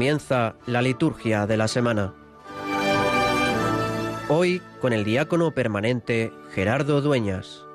Comienza la liturgia de la semana. Hoy con el diácono permanente Gerardo Dueñas.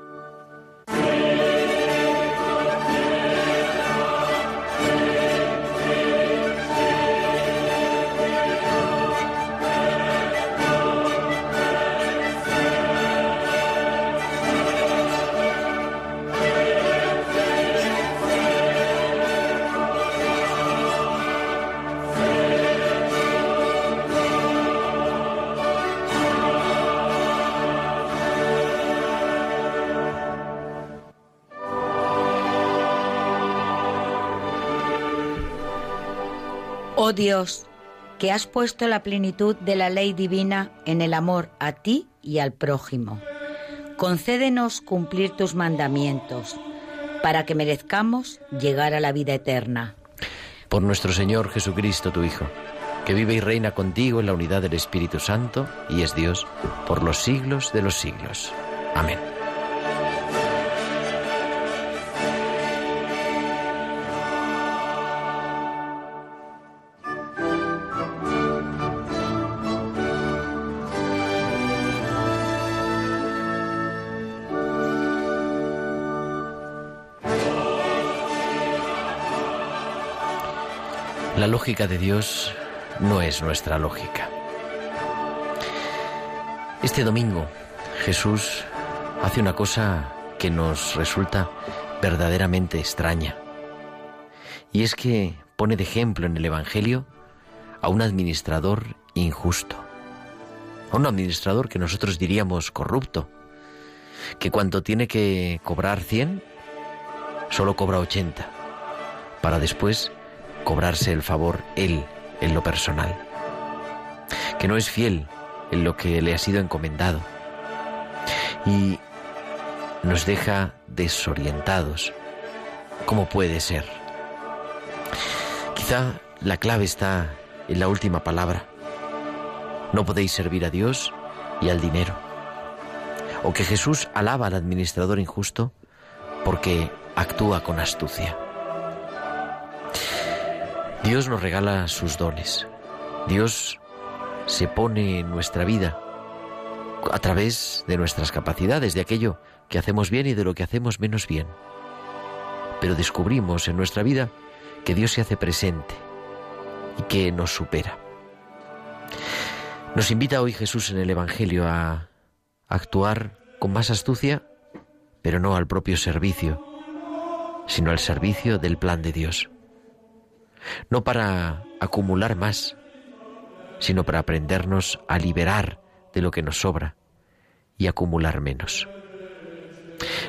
Dios, que has puesto la plenitud de la ley divina en el amor a ti y al prójimo. Concédenos cumplir tus mandamientos, para que merezcamos llegar a la vida eterna. Por nuestro Señor Jesucristo, tu Hijo, que vive y reina contigo en la unidad del Espíritu Santo y es Dios por los siglos de los siglos. Amén. La lógica de Dios no es nuestra lógica. Este domingo Jesús hace una cosa que nos resulta verdaderamente extraña. Y es que pone de ejemplo en el Evangelio a un administrador injusto, a un administrador que nosotros diríamos corrupto, que cuando tiene que cobrar 100, solo cobra 80, para después cobrarse el favor él en lo personal, que no es fiel en lo que le ha sido encomendado y nos deja desorientados. ¿Cómo puede ser? Quizá la clave está en la última palabra. No podéis servir a Dios y al dinero. O que Jesús alaba al administrador injusto porque actúa con astucia. Dios nos regala sus dones. Dios se pone en nuestra vida a través de nuestras capacidades, de aquello que hacemos bien y de lo que hacemos menos bien. Pero descubrimos en nuestra vida que Dios se hace presente y que nos supera. Nos invita hoy Jesús en el Evangelio a actuar con más astucia, pero no al propio servicio, sino al servicio del plan de Dios no para acumular más, sino para aprendernos a liberar de lo que nos sobra y acumular menos.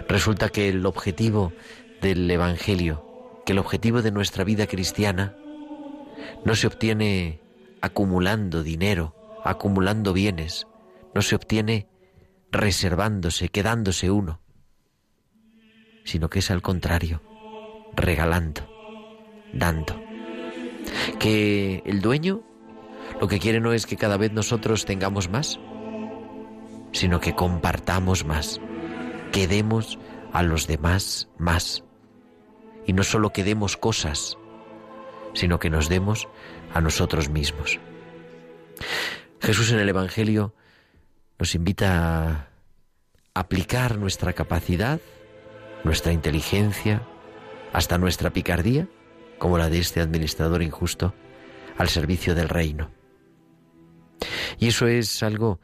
Resulta que el objetivo del Evangelio, que el objetivo de nuestra vida cristiana, no se obtiene acumulando dinero, acumulando bienes, no se obtiene reservándose, quedándose uno, sino que es al contrario, regalando, dando que el dueño lo que quiere no es que cada vez nosotros tengamos más, sino que compartamos más, que demos a los demás más. Y no solo que demos cosas, sino que nos demos a nosotros mismos. Jesús en el Evangelio nos invita a aplicar nuestra capacidad, nuestra inteligencia, hasta nuestra picardía, como la de este administrador injusto, al servicio del reino. Y eso es algo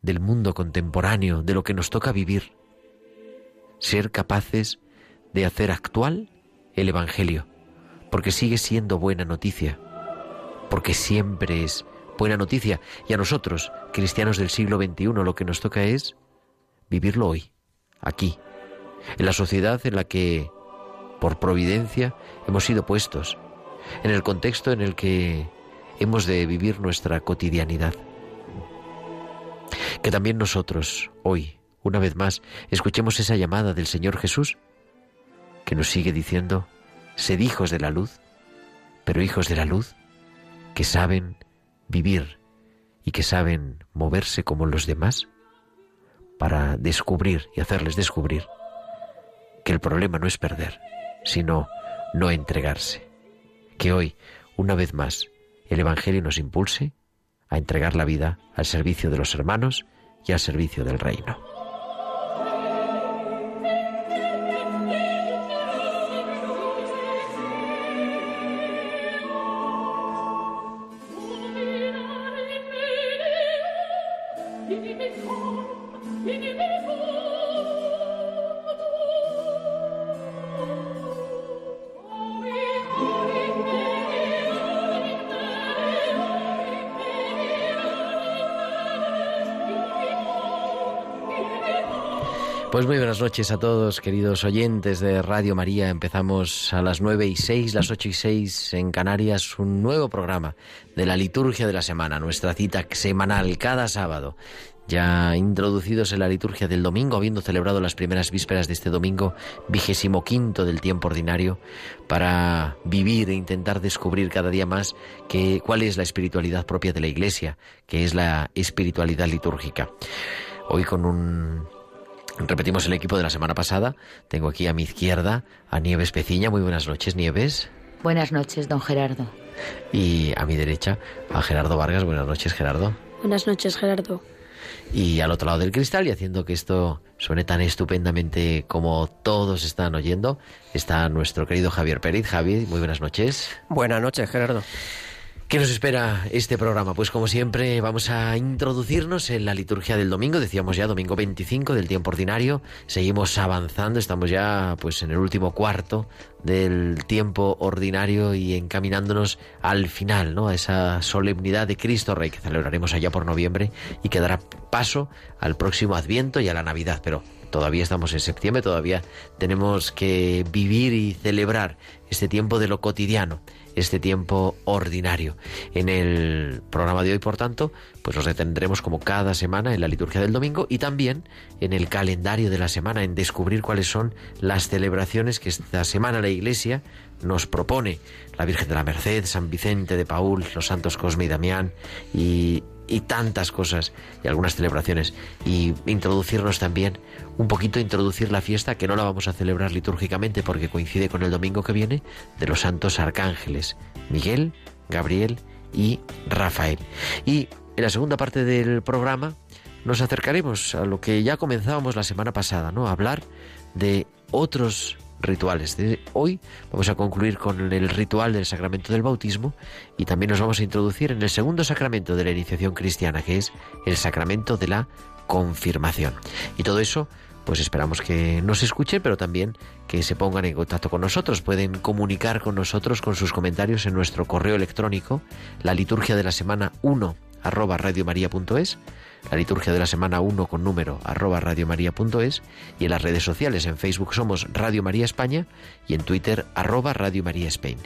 del mundo contemporáneo, de lo que nos toca vivir. Ser capaces de hacer actual el Evangelio, porque sigue siendo buena noticia, porque siempre es buena noticia. Y a nosotros, cristianos del siglo XXI, lo que nos toca es vivirlo hoy, aquí, en la sociedad en la que por providencia, hemos sido puestos en el contexto en el que hemos de vivir nuestra cotidianidad. Que también nosotros, hoy, una vez más, escuchemos esa llamada del Señor Jesús, que nos sigue diciendo, sed hijos de la luz, pero hijos de la luz que saben vivir y que saben moverse como los demás para descubrir y hacerles descubrir que el problema no es perder, sino no entregarse. Que hoy, una vez más el Evangelio nos impulse a entregar la vida al servicio de los hermanos y al servicio del reino. Pues muy buenas noches a todos, queridos oyentes de Radio María. Empezamos a las nueve y seis, las ocho y seis en Canarias, un nuevo programa de la liturgia de la semana, nuestra cita semanal cada sábado. Ya introducidos en la liturgia del domingo, habiendo celebrado las primeras vísperas de este domingo vigésimo quinto del tiempo ordinario, para vivir e intentar descubrir cada día más que, cuál es la espiritualidad propia de la Iglesia, que es la espiritualidad litúrgica. Hoy con un Repetimos el equipo de la semana pasada. Tengo aquí a mi izquierda a Nieves Peciña. Muy buenas noches, Nieves. Buenas noches, don Gerardo. Y a mi derecha a Gerardo Vargas. Buenas noches, Gerardo. Buenas noches, Gerardo. Y al otro lado del cristal, y haciendo que esto suene tan estupendamente como todos están oyendo, está nuestro querido Javier Pérez. Javi, muy buenas noches. Buenas noches, Gerardo. ¿Qué nos espera este programa? Pues como siempre vamos a introducirnos en la liturgia del domingo, decíamos ya domingo 25 del tiempo ordinario, seguimos avanzando, estamos ya pues en el último cuarto del tiempo ordinario y encaminándonos al final, ¿no? A esa solemnidad de Cristo Rey que celebraremos allá por noviembre y que dará paso al próximo Adviento y a la Navidad, pero todavía estamos en septiembre, todavía tenemos que vivir y celebrar este tiempo de lo cotidiano este tiempo ordinario. En el programa de hoy, por tanto, pues nos detendremos como cada semana en la liturgia del domingo y también en el calendario de la semana, en descubrir cuáles son las celebraciones que esta semana la Iglesia nos propone. La Virgen de la Merced, San Vicente de Paul, los santos Cosme y Damián y y tantas cosas y algunas celebraciones y introducirnos también un poquito introducir la fiesta que no la vamos a celebrar litúrgicamente porque coincide con el domingo que viene de los santos arcángeles Miguel, Gabriel y Rafael. Y en la segunda parte del programa nos acercaremos a lo que ya comenzábamos la semana pasada, ¿no? A hablar de otros rituales. De hoy vamos a concluir con el ritual del sacramento del bautismo y también nos vamos a introducir en el segundo sacramento de la iniciación cristiana, que es el sacramento de la confirmación. Y todo eso pues esperamos que nos escuchen, pero también que se pongan en contacto con nosotros. Pueden comunicar con nosotros con sus comentarios en nuestro correo electrónico, la liturgia de la semana 1 arroba radiomaria.es la liturgia de la semana 1 con número arroba radiomaria.es y en las redes sociales en Facebook somos Radio María España y en Twitter arroba Radio María Spain.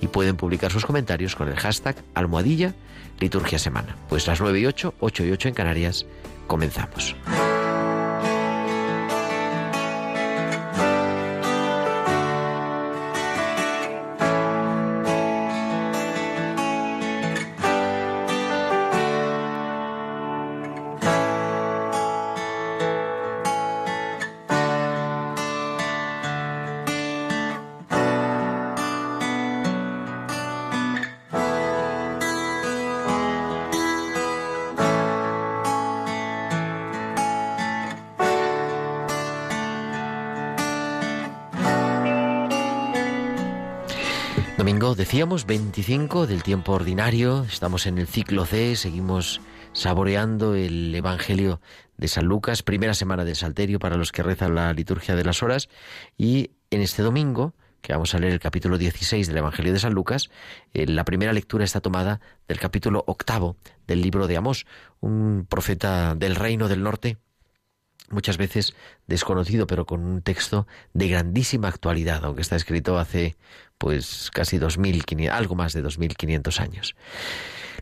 Y pueden publicar sus comentarios con el hashtag almohadilla liturgia semana. Pues las 9 y 8, 8 y 8 en Canarias, comenzamos. Decíamos 25 del tiempo ordinario, estamos en el ciclo C, seguimos saboreando el Evangelio de San Lucas, primera semana de Salterio para los que rezan la liturgia de las horas, y en este domingo, que vamos a leer el capítulo 16 del Evangelio de San Lucas, eh, la primera lectura está tomada del capítulo octavo del libro de Amós, un profeta del reino del norte muchas veces desconocido, pero con un texto de grandísima actualidad, aunque está escrito hace pues casi 2500, algo más de 2500 años.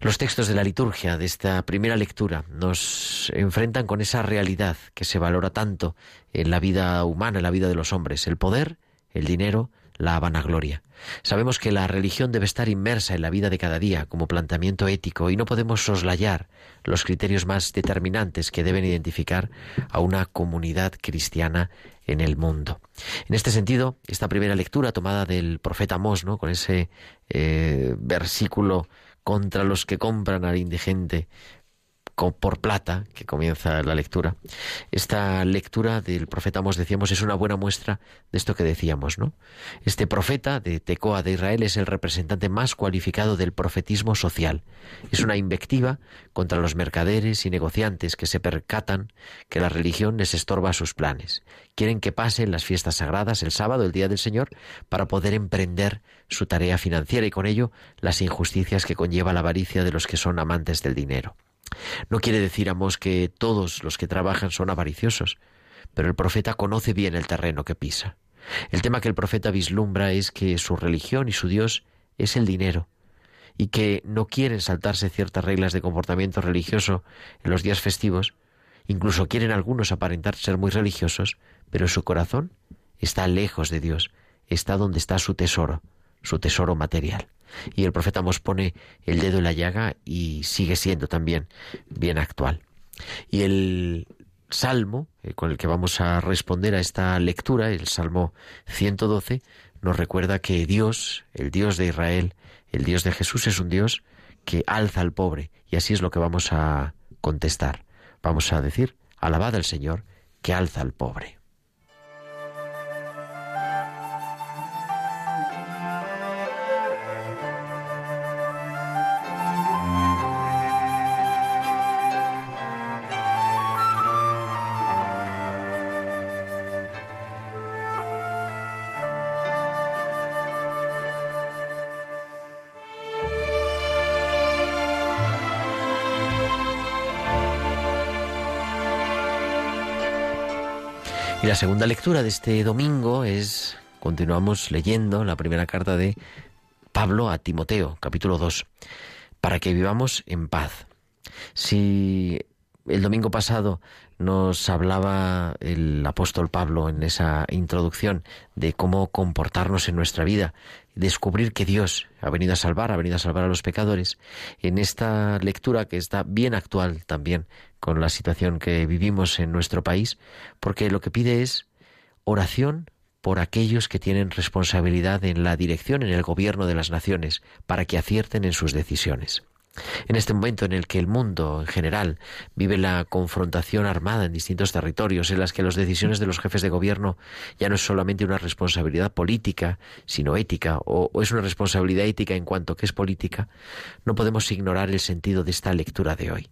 Los textos de la liturgia de esta primera lectura nos enfrentan con esa realidad que se valora tanto en la vida humana, en la vida de los hombres, el poder, el dinero, la vanagloria. Sabemos que la religión debe estar inmersa en la vida de cada día como planteamiento ético y no podemos soslayar los criterios más determinantes que deben identificar a una comunidad cristiana en el mundo. En este sentido, esta primera lectura tomada del profeta Mos, ¿no? con ese eh, versículo contra los que compran al indigente, por plata, que comienza la lectura. Esta lectura del profeta Amos, decíamos, es una buena muestra de esto que decíamos, ¿no? Este profeta de Tecoa de Israel es el representante más cualificado del profetismo social. Es una invectiva contra los mercaderes y negociantes que se percatan que la religión les estorba sus planes. Quieren que pasen las fiestas sagradas el sábado, el día del Señor, para poder emprender su tarea financiera y con ello las injusticias que conlleva la avaricia de los que son amantes del dinero. No quiere decir, Amos, que todos los que trabajan son avariciosos, pero el profeta conoce bien el terreno que pisa. El tema que el profeta vislumbra es que su religión y su Dios es el dinero, y que no quieren saltarse ciertas reglas de comportamiento religioso en los días festivos, incluso quieren algunos aparentar ser muy religiosos, pero su corazón está lejos de Dios, está donde está su tesoro, su tesoro material. Y el profeta nos pone el dedo en la llaga y sigue siendo también bien actual. Y el salmo eh, con el que vamos a responder a esta lectura, el Salmo 112, nos recuerda que Dios, el Dios de Israel, el Dios de Jesús es un Dios que alza al pobre. Y así es lo que vamos a contestar. Vamos a decir, alabad al Señor que alza al pobre. Segunda lectura de este domingo es, continuamos leyendo la primera carta de Pablo a Timoteo, capítulo 2, para que vivamos en paz. Si el domingo pasado nos hablaba el apóstol Pablo en esa introducción de cómo comportarnos en nuestra vida, descubrir que Dios ha venido a salvar, ha venido a salvar a los pecadores. En esta lectura que está bien actual también con la situación que vivimos en nuestro país, porque lo que pide es oración por aquellos que tienen responsabilidad en la dirección, en el gobierno de las naciones, para que acierten en sus decisiones. En este momento en el que el mundo en general vive la confrontación armada en distintos territorios, en las que las decisiones de los jefes de gobierno ya no es solamente una responsabilidad política, sino ética, o, es una responsabilidad ética en cuanto que es política, no podemos ignorar el sentido de esta lectura de hoy.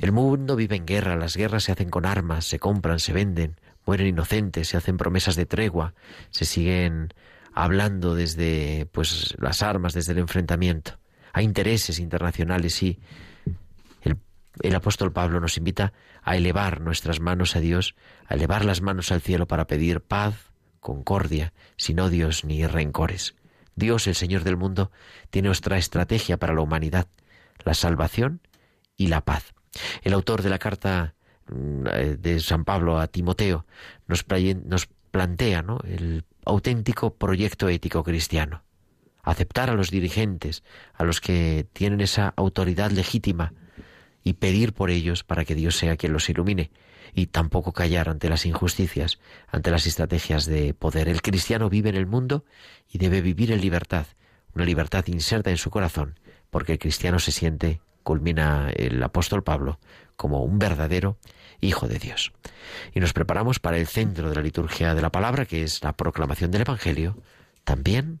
El mundo vive en guerra, las guerras se hacen con armas, se compran, se venden, mueren inocentes, se hacen promesas de tregua, se siguen hablando desde pues las armas, desde el enfrentamiento. Hay intereses internacionales y el, apóstol Pablo nos invita a elevar nuestras manos a Dios, a elevar las manos al cielo para pedir paz, concordia, sin odios ni rencores. Dios, el Señor del mundo, tiene otra estrategia para la humanidad, la salvación y la paz. El autor de la carta mm, eh, de San Pablo a Timoteo nos, plantea el auténtico proyecto ético cristiano. Aceptar a los dirigentes, a los que tienen esa autoridad legítima, y pedir por ellos para que Dios sea quien los ilumine, y tampoco callar ante las injusticias, ante las estrategias de poder. El cristiano vive en el mundo y debe vivir en libertad, una libertad inserta en su corazón, porque el cristiano se siente culmina el apóstol Pablo como un verdadero Hijo de Dios. Y nos preparamos para el centro de la liturgia de la palabra, que es la proclamación del Evangelio, también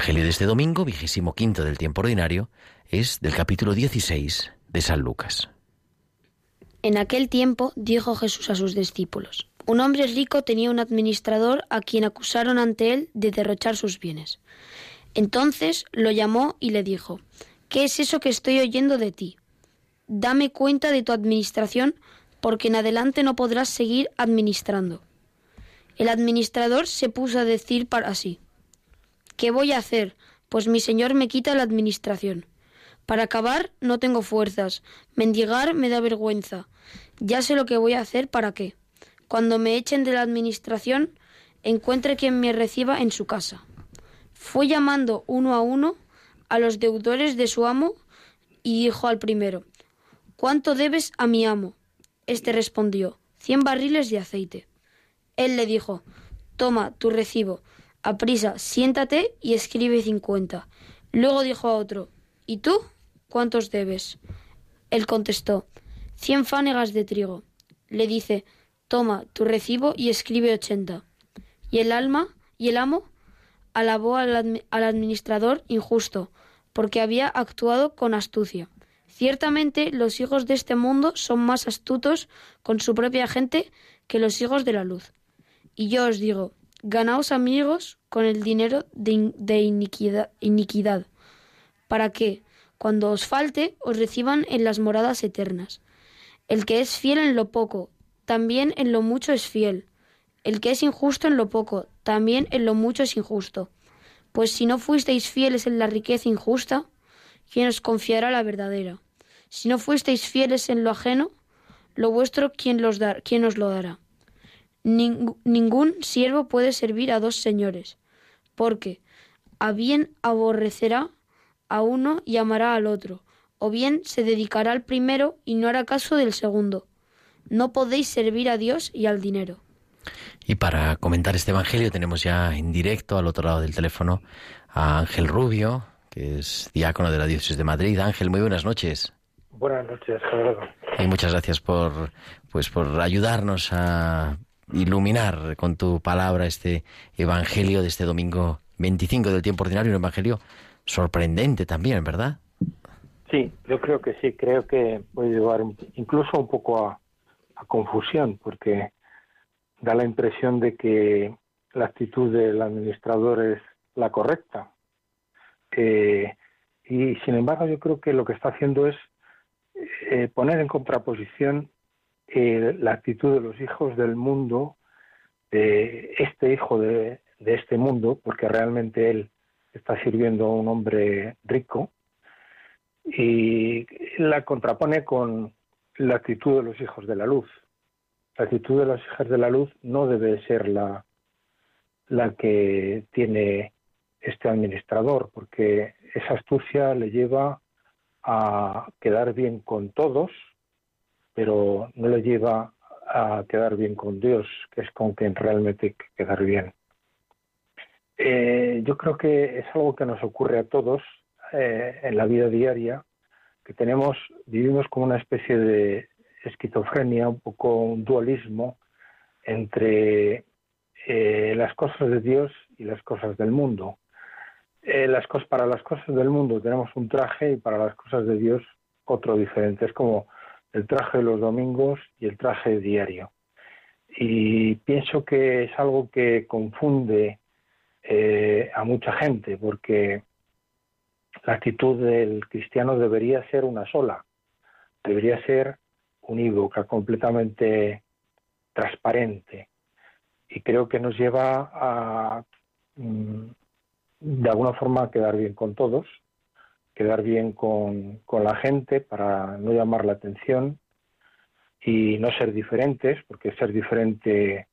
Evangelio de este domingo, vigésimo quinto del tiempo ordinario, es del capítulo 16 de San Lucas. En aquel tiempo dijo Jesús a sus discípulos, un hombre rico tenía un administrador a quien acusaron ante él de derrochar sus bienes. Entonces lo llamó y le dijo, ¿qué es eso que estoy oyendo de ti? Dame cuenta de tu administración, porque en adelante no podrás seguir administrando. El administrador se puso a decir para sí, ¿Qué voy a hacer? Pues mi señor me quita la administración. Para acabar no tengo fuerzas. Mendigar me da vergüenza. Ya sé lo que voy a hacer para qué. Cuando me echen de la administración, encuentre quien me reciba en su casa. Fue llamando uno a uno a los deudores de su amo y dijo al primero, ¿Cuánto debes a mi amo? Este respondió, cien barriles de aceite. Él le dijo, Toma tu recibo, Aprisa, siéntate y escribe cincuenta. Luego dijo a otro, ¿Y tú? ¿Cuántos debes? Él contestó, cien fánegas de trigo. Le dice, toma tu recibo y escribe ochenta. Y el alma y el amo alabó al, al administrador injusto, porque había actuado con astucia. Ciertamente los hijos de este mundo son más astutos con su propia gente que los hijos de la luz. Y yo os digo, Ganaos amigos con el dinero de, iniquidad, para que, cuando os falte, os reciban en las moradas eternas. El que es fiel en lo poco, también en lo mucho es fiel. El que es injusto en lo poco, también en lo mucho es injusto. Pues si no fuisteis fieles en la riqueza injusta, ¿quién os confiará la verdadera? Si no fuisteis fieles en lo ajeno, lo vuestro, ¿quién, los quién os lo dará? Ningún siervo puede servir a dos señores, porque a bien aborrecerá a uno y amará al otro, o bien se dedicará al primero y no hará caso del segundo. No podéis servir a Dios y al dinero. Y para comentar este Evangelio tenemos ya en directo al otro lado del teléfono a Ángel Rubio, que es diácono de la Diócesis de Madrid. Ángel, muy buenas noches. Buenas noches, Gerardo. Y muchas gracias por, pues, por ayudarnos a iluminar con tu palabra este Evangelio de este domingo 25 del tiempo ordinario, un Evangelio sorprendente también, ¿verdad? Sí, yo creo que sí, creo que puede llevar incluso un poco a, confusión, porque da la impresión de que la actitud del administrador es la correcta. y sin embargo yo creo que lo que está haciendo es eh, poner en contraposición eh, la actitud de los hijos del mundo, de este hijo de, este mundo, porque realmente él está sirviendo a un hombre rico, y la contrapone con la actitud de los hijos de la luz. La actitud de los hijos de la luz no debe ser la, la que tiene este administrador, porque esa astucia le lleva a quedar bien con todos, pero no le lleva a quedar bien con Dios, que es con quien realmente hay que quedar bien. Eh, yo creo que es algo que nos ocurre a todos eh, en la vida diaria, que tenemos, vivimos como una especie de esquizofrenia, un poco un dualismo entre eh, las cosas de Dios y las cosas del mundo. las cosas, para las cosas del mundo tenemos un traje y para las cosas de Dios otro diferente. Es como el traje de los domingos y el traje diario. Y pienso que es algo que confunde eh, a mucha gente, porque la actitud del cristiano debería ser una sola, debería ser unívoca, completamente transparente. Y creo que nos lleva a, mm, de alguna forma, quedar bien con todos, quedar bien con, la gente para no llamar la atención y no ser diferentes, porque ser diferente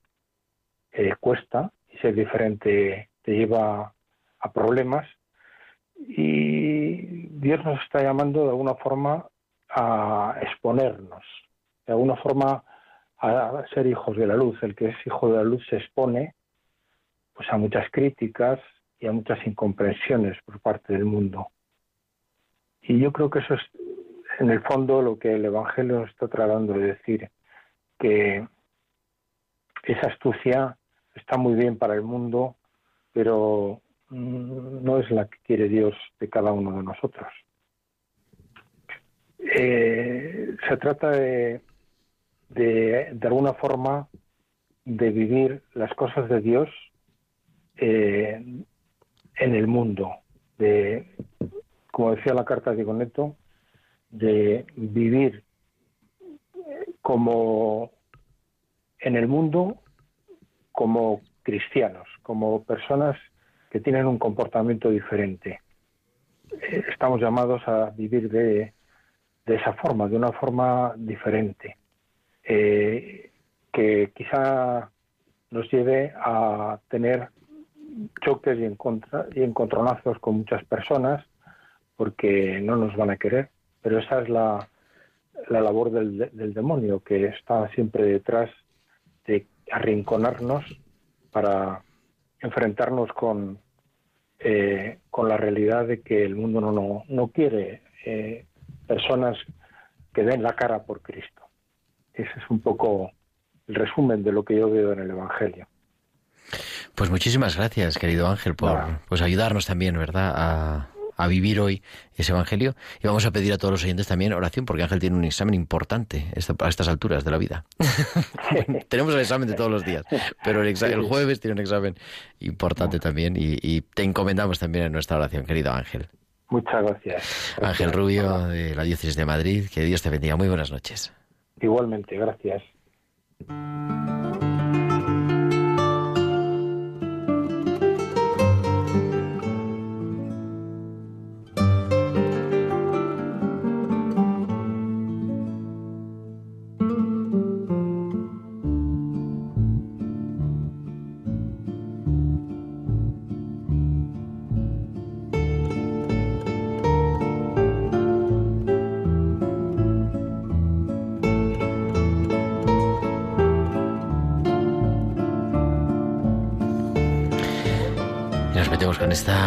eh, cuesta y ser diferente te lleva a problemas Y Dios nos está llamando de alguna forma a exponernos, de alguna forma a ser hijos de la luz. El que es hijo de la luz se expone pues a muchas críticas y a muchas incomprensiones por parte del mundo. Y yo creo que eso es en el fondo lo que el Evangelio está tratando de decir, que esa astucia está muy bien para el mundo, pero mm, no es la que quiere Dios de cada uno de nosotros. Eh, se trata de, de, alguna forma, de vivir las cosas de Dios eh, en el mundo, de, como decía la carta de Goneto, de vivir como en el mundo como cristianos, como personas que tienen un comportamiento diferente. Eh, estamos llamados a vivir de, de esa forma, de una forma diferente, eh, que quizá nos lleve a tener choques y encontronazos con muchas personas porque no nos van a querer, pero esa es la, la labor del, del demonio, que está siempre detrás de arrinconarnos para enfrentarnos con, eh, con la realidad de que el mundo no, no, no quiere eh, personas que den la cara por Cristo. Ese es un poco el resumen de lo que yo veo en el Evangelio. Pues muchísimas gracias, querido Ángel, por pues ayudarnos también, ¿verdad?, a, a vivir hoy ese Evangelio. Y vamos a pedir a todos los oyentes también oración, porque Ángel tiene un examen importante a estas alturas de la vida. Tenemos el examen de todos los días, pero el, el jueves tiene un examen importante también y, te encomendamos también en nuestra oración, querido Ángel. Muchas gracias. Ángel Rubio, de la Diócesis de Madrid, que Dios te bendiga. Muy buenas noches. Igualmente, gracias.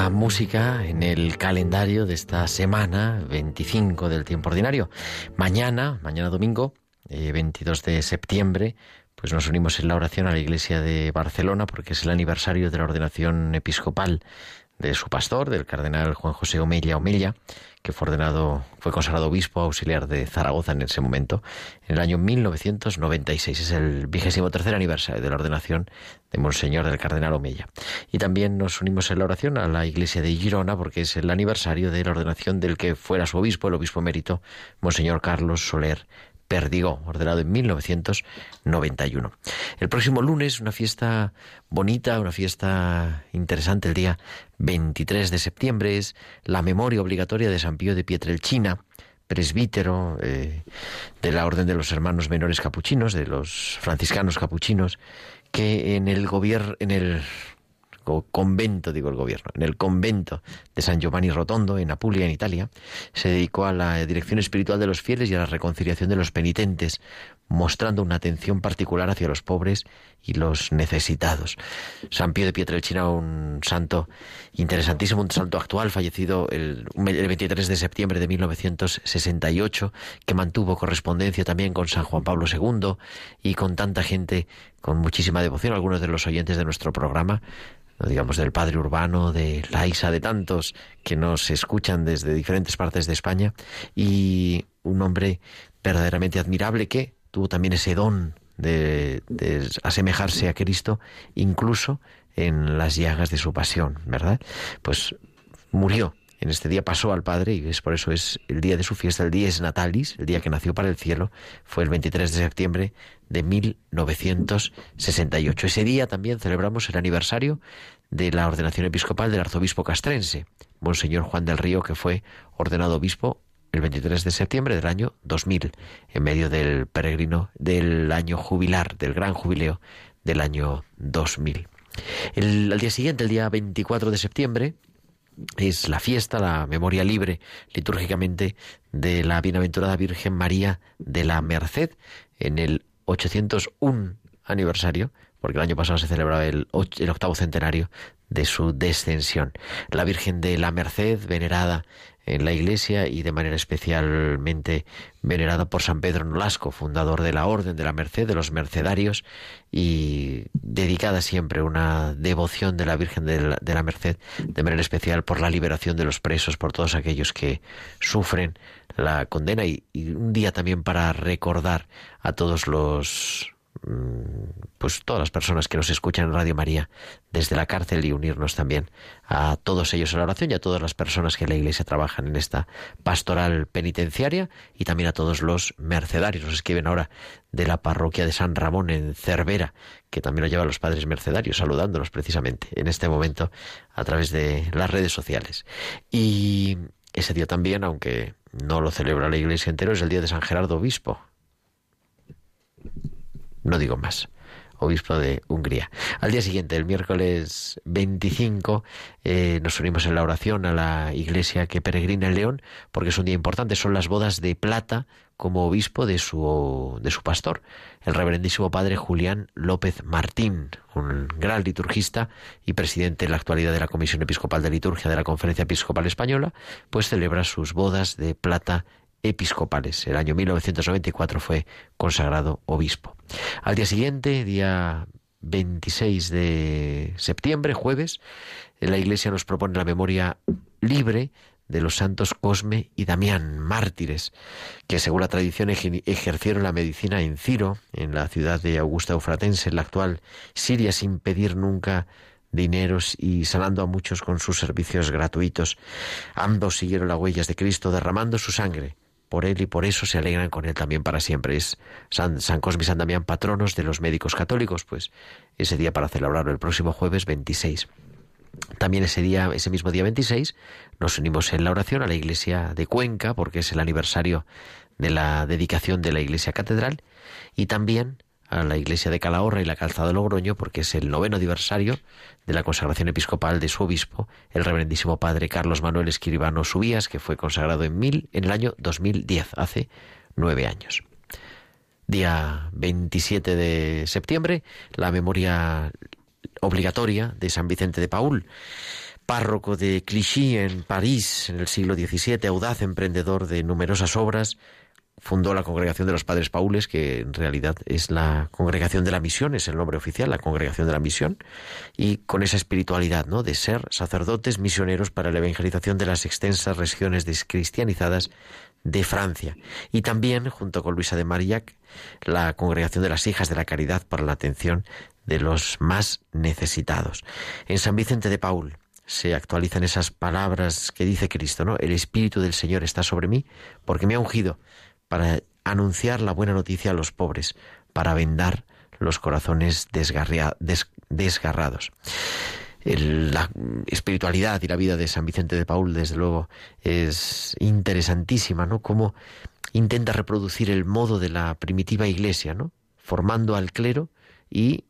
Música en el calendario de esta semana 25 del tiempo ordinario. Mañana, mañana domingo, 22 eh, de septiembre, pues nos unimos en la oración a la iglesia de Barcelona porque es el aniversario de la ordenación episcopal de su pastor, del cardenal Juan José Omella Omella, que fue ordenado, fue consagrado obispo auxiliar de Zaragoza en ese momento, en el año 1996. Es el vigésimo tercer aniversario de la ordenación de Monseñor del Cardenal Omella. Y también nos unimos en la oración a la iglesia de Girona, porque es el aniversario de la ordenación del que fuera su obispo, el obispo emérito, Monseñor Carlos Soler Perdigó, ordenado en 1991. El próximo lunes, una fiesta bonita, una fiesta interesante, el día 23 de septiembre, es la memoria obligatoria de San Pío de Pietrelcina, presbítero eh, de la Orden de los Hermanos Menores Capuchinos, de los franciscanos capuchinos, que en el gobierno, en el convento, digo el gobierno, en el convento de San Giovanni Rotondo, en Apulia, en Italia, se dedicó a la dirección espiritual de los fieles y a la reconciliación de los penitentes, mostrando una atención particular hacia los pobres y los necesitados. San Pío de Pietrelcina, un santo interesantísimo, un santo actual, fallecido el, el 23 de septiembre de 1968, que mantuvo correspondencia también con San Juan Pablo II y con tanta gente con muchísima devoción, algunos de los oyentes de nuestro programa digamos del padre urbano, de la Isa, de tantos que nos escuchan desde diferentes partes de España, y un hombre verdaderamente admirable que tuvo también ese don de, asemejarse a Cristo, incluso en las llagas de su pasión, ¿verdad? Pues murió en este día pasó al Padre y es por eso es el día de su fiesta, el día es Natalis, el día que nació para el cielo, fue el 23 de septiembre de 1968. Ese día también celebramos el aniversario de la ordenación episcopal del arzobispo castrense, Monseñor Juan del Río, que fue ordenado obispo el 23 de septiembre del año 2000, en medio del peregrino del año jubilar, del gran jubileo del año 2000. El, al día siguiente, el día 24 de septiembre, es la fiesta, la memoria libre litúrgicamente de la bienaventurada Virgen María de la Merced en el 801 aniversario, porque el año pasado se celebraba el, octavo centenario de su descensión. La Virgen de la Merced, venerada en la iglesia y de manera especialmente venerada por San Pedro Nolasco, fundador de la Orden de la Merced, de los Mercedarios, y dedicada siempre una devoción de la Virgen de la, Merced, de manera especial por la liberación de los presos, por todos aquellos que sufren la condena y un día también para recordar a todos los pues todas las personas que nos escuchan en Radio María desde la cárcel y unirnos también a todos ellos en la oración y a todas las personas que en la Iglesia trabajan en esta pastoral penitenciaria y también a todos los mercedarios. Nos escriben ahora de la parroquia de San Ramón en Cervera, que también lo llevan los padres mercedarios, saludándonos precisamente en este momento a través de las redes sociales. Y ese día también, aunque no lo celebra la Iglesia entero, es el día de San Gerardo Obispo no digo más obispo de Hungría. Al día siguiente, el miércoles 25, eh, nos unimos en la oración a la iglesia que peregrina en León, porque es un día importante, son las bodas de plata como obispo de su, de su pastor, el reverendísimo padre Julián López Martín, un gran liturgista y presidente en la actualidad de la Comisión Episcopal de Liturgia de la Conferencia Episcopal Española, pues celebra sus bodas de plata episcopales. El año 1994 fue consagrado obispo. Al día siguiente, día 26 de septiembre, jueves, la Iglesia nos propone la memoria libre de los santos Cosme y Damián, mártires, que según la tradición ejercieron la medicina en Ciro, en la ciudad de Augusta Eufratense, en la actual Siria, sin pedir nunca dineros y sanando a muchos con sus servicios gratuitos. Ambos siguieron las huellas de Cristo derramando su sangre por él y por eso se alegran con él también para siempre. Es San, Cosme y San Damián patronos de los médicos católicos, pues ese día para celebrarlo el próximo jueves 26. También ese día, ese mismo día 26, nos unimos en la oración a la iglesia de Cuenca, porque es el aniversario de la dedicación de la iglesia catedral, y también a la iglesia de Calahorra y la Calzada de Logroño porque es el noveno aniversario de la consagración episcopal de su obispo, el reverendísimo padre Carlos Manuel Escribano Subías, que fue consagrado en, mil, en el año 2010, hace nueve años. Día 27 de septiembre, la memoria obligatoria de San Vicente de Paul, párroco de Clichy en París en el siglo XVII, audaz emprendedor de numerosas obras, fundó la Congregación de los Padres Paules, que en realidad es la Congregación de la Misión, es el nombre oficial, la Congregación de la Misión, y con esa espiritualidad, ¿no? De ser sacerdotes misioneros para la evangelización de las extensas regiones descristianizadas de Francia. Y también, junto con Luisa de Marillac, la Congregación de las Hijas de la Caridad para la atención de los más necesitados. En San Vicente de Paul, se actualizan esas palabras que dice Cristo, ¿no? El Espíritu del Señor está sobre mí porque me ha ungido para anunciar la buena noticia a los pobres, para vendar los corazones desgarrados. la espiritualidad y la vida de San Vicente de Paul, desde luego, es interesantísima, ¿no? Cómo intenta reproducir el modo de la primitiva iglesia, ¿no? Formando al clero y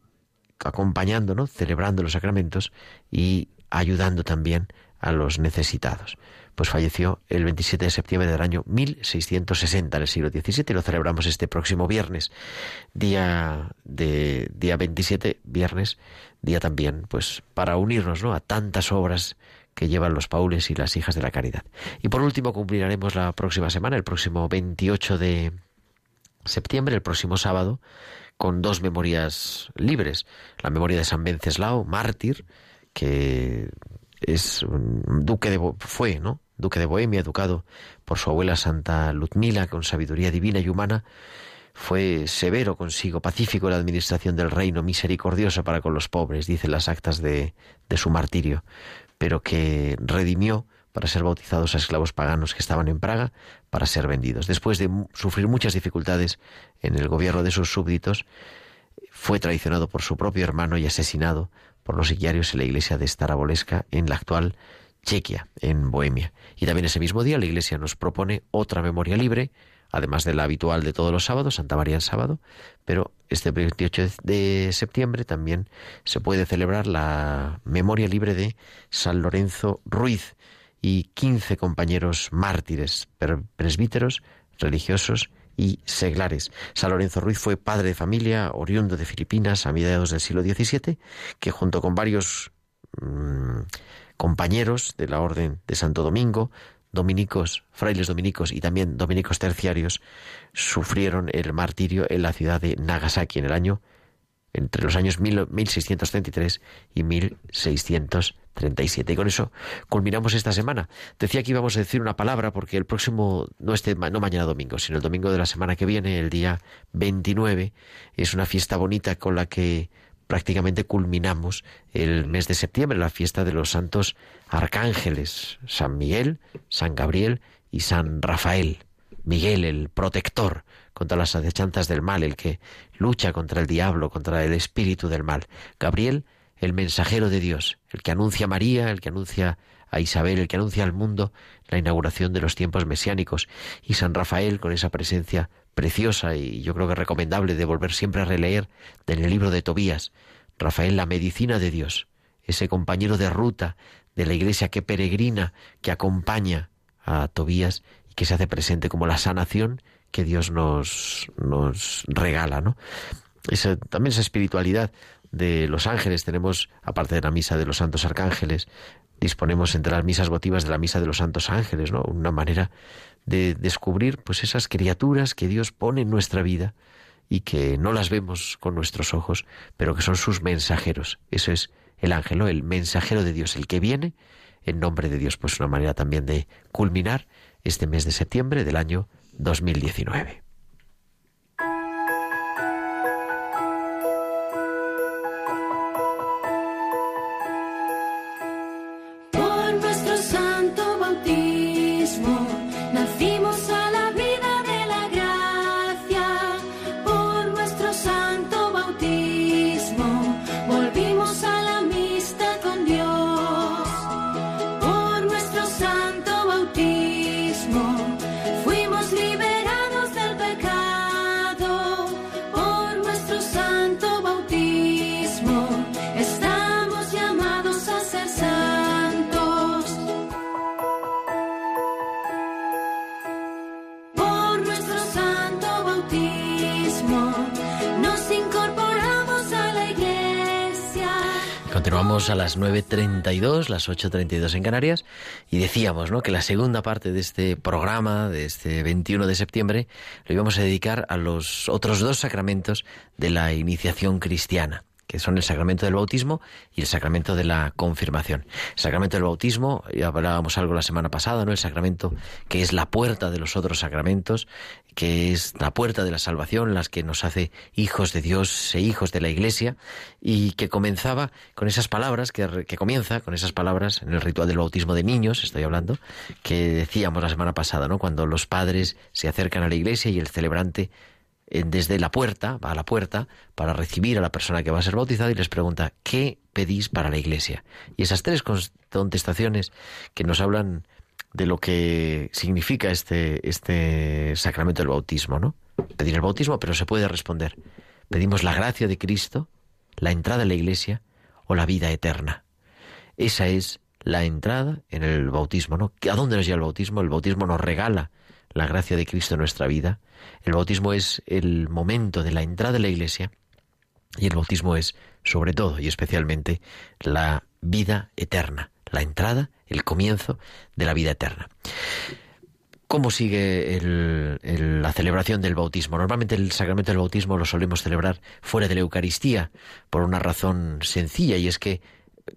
acompañando, ¿no? Celebrando los sacramentos y ayudando también a los necesitados pues falleció el 27 de septiembre del año 1660 en siglo XVII y lo celebramos este próximo viernes, día de día 27, viernes, día también, pues para unirnos ¿no? a tantas obras que llevan los paules y las hijas de la caridad. Y por último cumpliremos la próxima semana, el próximo 28 de septiembre, el próximo sábado, con dos memorias libres. La memoria de San Venceslao, mártir, que es un duque de fue, ¿no? Duque de Bohemia, educado por su abuela Santa Ludmila con sabiduría divina y humana, fue severo consigo, pacífico en la administración del reino, misericordioso para con los pobres, dicen las actas de, su martirio, pero que redimió para ser bautizados a esclavos paganos que estaban en Praga para ser vendidos. Después de sufrir muchas dificultades en el gobierno de sus súbditos, fue traicionado por su propio hermano y asesinado por los sicarios en la iglesia de Starabolesca en la actual Chequia, en Bohemia. Y también ese mismo día la Iglesia nos propone otra memoria libre además de la habitual de todos los sábados, Santa María el sábado, pero este 28 de septiembre también se puede celebrar la memoria libre de San Lorenzo Ruiz y 15 compañeros mártires, presbíteros, religiosos y seglares. San Lorenzo Ruiz fue padre de familia, oriundo de Filipinas a mediados del siglo XVII, que junto con varios mm, compañeros de la Orden de Santo Domingo, dominicos, frailes dominicos y también dominicos terciarios, sufrieron el martirio en la ciudad de Nagasaki en el año entre los años 1633 y 1637. Y con eso culminamos esta semana. Decía que íbamos a decir una palabra porque el próximo, no, este, no mañana domingo, sino el domingo de la semana que viene, el día 29, es una fiesta bonita con la que prácticamente culminamos el mes de septiembre, la fiesta de los santos arcángeles, San Miguel, San Gabriel y San Rafael. Miguel, el protector contra las acechanzas del mal, el que lucha contra el diablo, contra el espíritu del mal. Gabriel, el mensajero de Dios, el que anuncia a María, el que anuncia a Isabel, el que anuncia al mundo la inauguración de los tiempos mesiánicos. Y San Rafael, con esa presencia preciosa y yo creo que recomendable de volver siempre a releer en el libro de Tobías. Rafael, la medicina de Dios, ese compañero de ruta de la iglesia que peregrina, que acompaña a Tobías y que se hace presente como la sanación que Dios nos, nos regala, ¿no? Esa, también esa espiritualidad de los ángeles tenemos, aparte de la misa de los santos arcángeles, disponemos entre las misas votivas de la misa de los santos ángeles, ¿no? Una manera de descubrir pues esas criaturas que Dios pone en nuestra vida y que no las vemos con nuestros ojos, pero que son sus mensajeros. Eso es el ángel, el mensajero de Dios, el que viene en nombre de Dios. Pues una manera también de culminar este mes de septiembre del año 2019. A las 9.32, las 8.32 en Canarias, y decíamos ¿no? que la segunda parte de este programa, de este 21 de septiembre, lo íbamos a dedicar a los otros dos sacramentos de la iniciación cristiana que son el sacramento del bautismo y el sacramento de la confirmación. El sacramento del bautismo, ya hablábamos algo la semana pasada, ¿no? El sacramento que es la puerta de los otros sacramentos, que es la puerta de la salvación, las que nos hace hijos de Dios e hijos de la Iglesia, y que comenzaba con esas palabras, que, que comienza con esas palabras en el ritual del bautismo de niños, estoy hablando, que decíamos la semana pasada, ¿no? Cuando los padres se acercan a la iglesia y el celebrante desde la puerta, va a la puerta para recibir a la persona que va a ser bautizada y les pregunta, ¿qué pedís para la iglesia? Y esas tres contestaciones que nos hablan de lo que significa este, este sacramento del bautismo, ¿no? Pedir el bautismo, pero se puede responder. Pedimos la gracia de Cristo, la entrada a la iglesia o la vida eterna. Esa es la entrada en el bautismo, ¿no? ¿A dónde nos lleva el bautismo? El bautismo nos regala la gracia de Cristo en nuestra vida. El bautismo es el momento de la entrada en la iglesia y el bautismo es, sobre todo y especialmente, la vida eterna, la entrada, el comienzo de la vida eterna. ¿Cómo sigue la celebración del bautismo? Normalmente el sacramento del bautismo lo solemos celebrar fuera de la Eucaristía por una razón sencilla y es que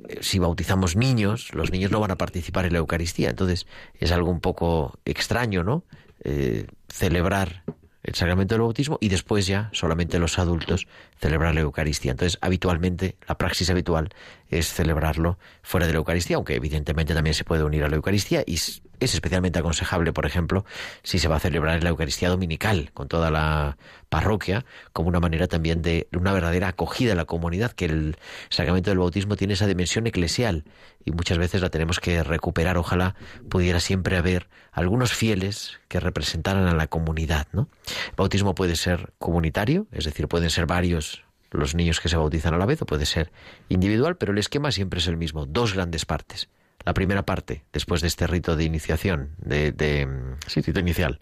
eh, si bautizamos niños, los niños no van a participar en la Eucaristía. Entonces es algo un poco extraño, ¿no? Eh, celebrar el sacramento del bautismo y después ya solamente los adultos celebrar la Eucaristía. Entonces, habitualmente, la praxis habitual es celebrarlo fuera de la Eucaristía, aunque evidentemente también se puede unir a la Eucaristía y es especialmente aconsejable, por ejemplo, si se va a celebrar la Eucaristía dominical con toda la parroquia, como una manera también de una verdadera acogida en la comunidad, que el sacramento del bautismo tiene esa dimensión eclesial y muchas veces la tenemos que recuperar. Ojalá pudiera siempre haber algunos fieles que representaran a la comunidad. ¿no? El bautismo puede ser comunitario, es decir, pueden ser varios los niños que se bautizan a la vez o puede ser individual, pero el esquema siempre es el mismo, dos grandes partes. La primera parte, después de este rito de iniciación, de, de sí, rito inicial,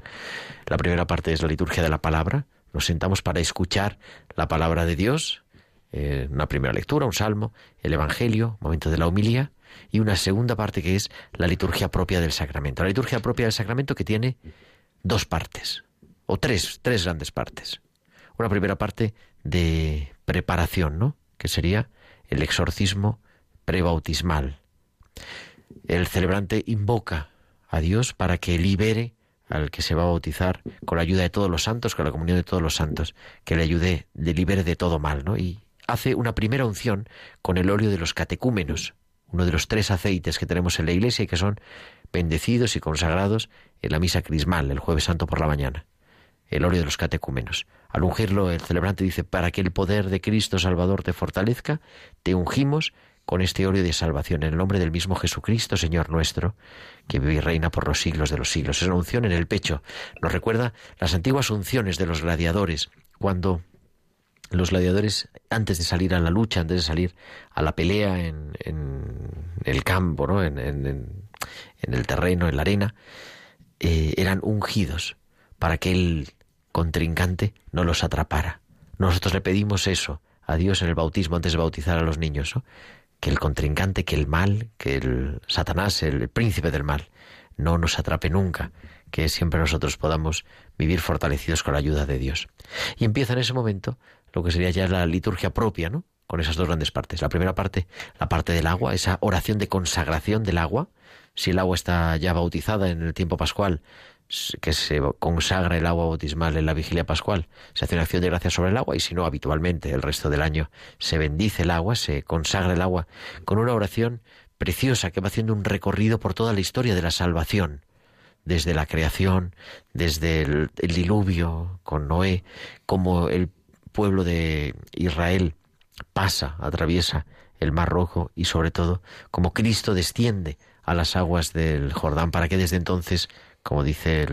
la primera parte es la liturgia de la palabra. Nos sentamos para escuchar la palabra de Dios, eh, una primera lectura, un salmo, el Evangelio, momento de la humilía, y una segunda parte que es la liturgia propia del sacramento. La liturgia propia del sacramento que tiene dos partes, o tres, tres grandes partes. Una primera parte de preparación, ¿no? Que sería el exorcismo prebautismal. El celebrante invoca a Dios para que libere al que se va a bautizar con la ayuda de todos los santos, con la comunión de todos los santos, que le ayude, le libere de todo mal, ¿no? Y hace una primera unción con el óleo de los catecúmenos, uno de los tres aceites que tenemos en la iglesia y que son bendecidos y consagrados en la misa crismal el jueves santo por la mañana el óleo de los catecúmenos. Al ungirlo, el celebrante dice, para que el poder de Cristo Salvador te fortalezca, te ungimos con este óleo de salvación, en el nombre del mismo Jesucristo, Señor nuestro, que vive y reina por los siglos de los siglos. Es una unción en el pecho. Nos recuerda las antiguas unciones de los gladiadores, cuando los gladiadores, antes de salir a la lucha, antes de salir a la pelea en, el campo, ¿no? en, el terreno, en la arena, eh, eran ungidos para que el contrincante no los atrapara. Nosotros le pedimos eso a Dios en el bautismo antes de bautizar a los niños, que el contrincante, que el mal, que el Satanás, el príncipe del mal, no nos atrape nunca, que siempre nosotros podamos vivir fortalecidos con la ayuda de Dios. Y empieza en ese momento lo que sería ya la liturgia propia, ¿no? Con esas dos grandes partes. La primera parte, la parte del agua, esa oración de consagración del agua. Si el agua está ya bautizada en el tiempo pascual, que se consagra el agua bautismal en la vigilia pascual, se hace una acción de gracia sobre el agua y si no, habitualmente el resto del año se bendice el agua, se consagra el agua con una oración preciosa que va haciendo un recorrido por toda la historia de la salvación, desde la creación, desde el, diluvio con Noé, como el pueblo de Israel pasa, atraviesa el Mar Rojo y sobre todo como Cristo desciende a las aguas del Jordán para que desde entonces como dice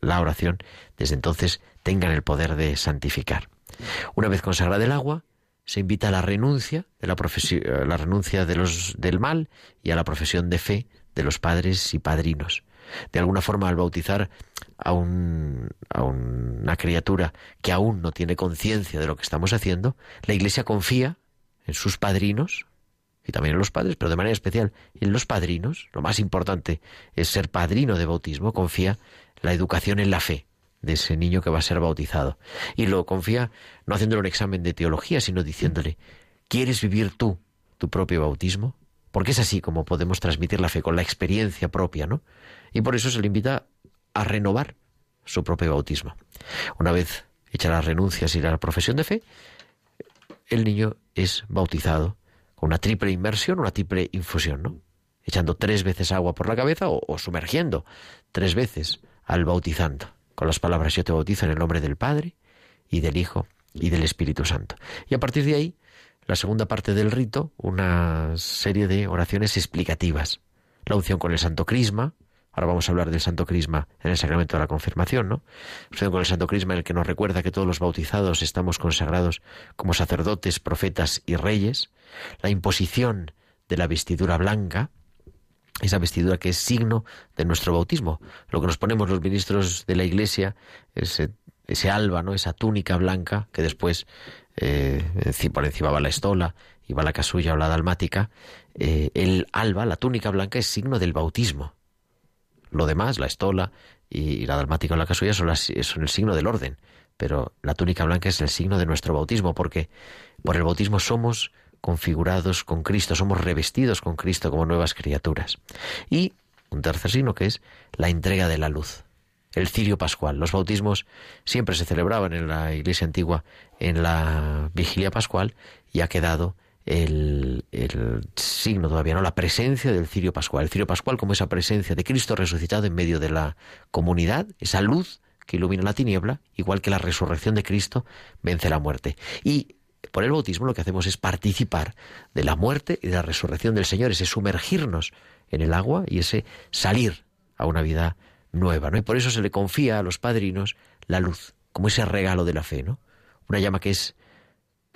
la oración, desde entonces tengan el poder de santificar. Una vez consagrada el agua, se invita a la renuncia, de la, la renuncia de los, del mal y a la profesión de fe de los padres y padrinos. De alguna forma, al bautizar a, un, a una criatura que aún no tiene conciencia de lo que estamos haciendo, la Iglesia confía en sus padrinos, y también en los padres, pero de manera especial en los padrinos, lo más importante es ser padrino de bautismo, confía la educación en la fe de ese niño que va a ser bautizado. Y lo confía no haciéndole un examen de teología, sino diciéndole, ¿quieres vivir tú tu propio bautismo? Porque es así como podemos transmitir la fe, con la experiencia propia, ¿no? Y por eso se le invita a renovar su propio bautismo. Una vez hecha las renuncias y la profesión de fe, el niño es bautizado una triple inmersión, una triple infusión, ¿no? Echando tres veces agua por la cabeza o, sumergiendo tres veces al bautizando, con las palabras yo te bautizo en el nombre del Padre y del Hijo y del Espíritu Santo. Y a partir de ahí, la segunda parte del rito, una serie de oraciones explicativas. La unción con el Santo Crisma, Ahora vamos a hablar del Santo Crisma en el sacramento de la confirmación, ¿no? Unción con el Santo Crisma en el que nos recuerda que todos los bautizados estamos consagrados como sacerdotes, profetas y reyes la imposición de la vestidura blanca, esa vestidura que es signo de nuestro bautismo. Lo que nos ponemos los ministros de la Iglesia, ese, ese alba, ¿no? esa túnica blanca que después eh, por encima va la estola y va la casulla o la dalmática. Eh, el alba, la túnica blanca, es signo del bautismo. Lo demás, la estola y, la dalmática o la casulla son, son el signo del orden. Pero la túnica blanca es el signo de nuestro bautismo, porque por el bautismo somos configurados con Cristo, somos revestidos con Cristo como nuevas criaturas. Y un tercer signo que es la entrega de la luz, el cirio pascual. Los bautismos siempre se celebraban en la iglesia antigua en la vigilia pascual y ha quedado el, signo todavía, ¿no? La presencia del cirio pascual. El cirio pascual como esa presencia de Cristo resucitado en medio de la comunidad, esa luz que ilumina la tiniebla, igual que la resurrección de Cristo vence la muerte. Y por el bautismo lo que hacemos es participar de la muerte y de la resurrección del Señor, ese sumergirnos en el agua y ese salir a una vida nueva, ¿no? Y por eso se le confía a los padrinos la luz, como ese regalo de la fe, ¿no? Una llama que es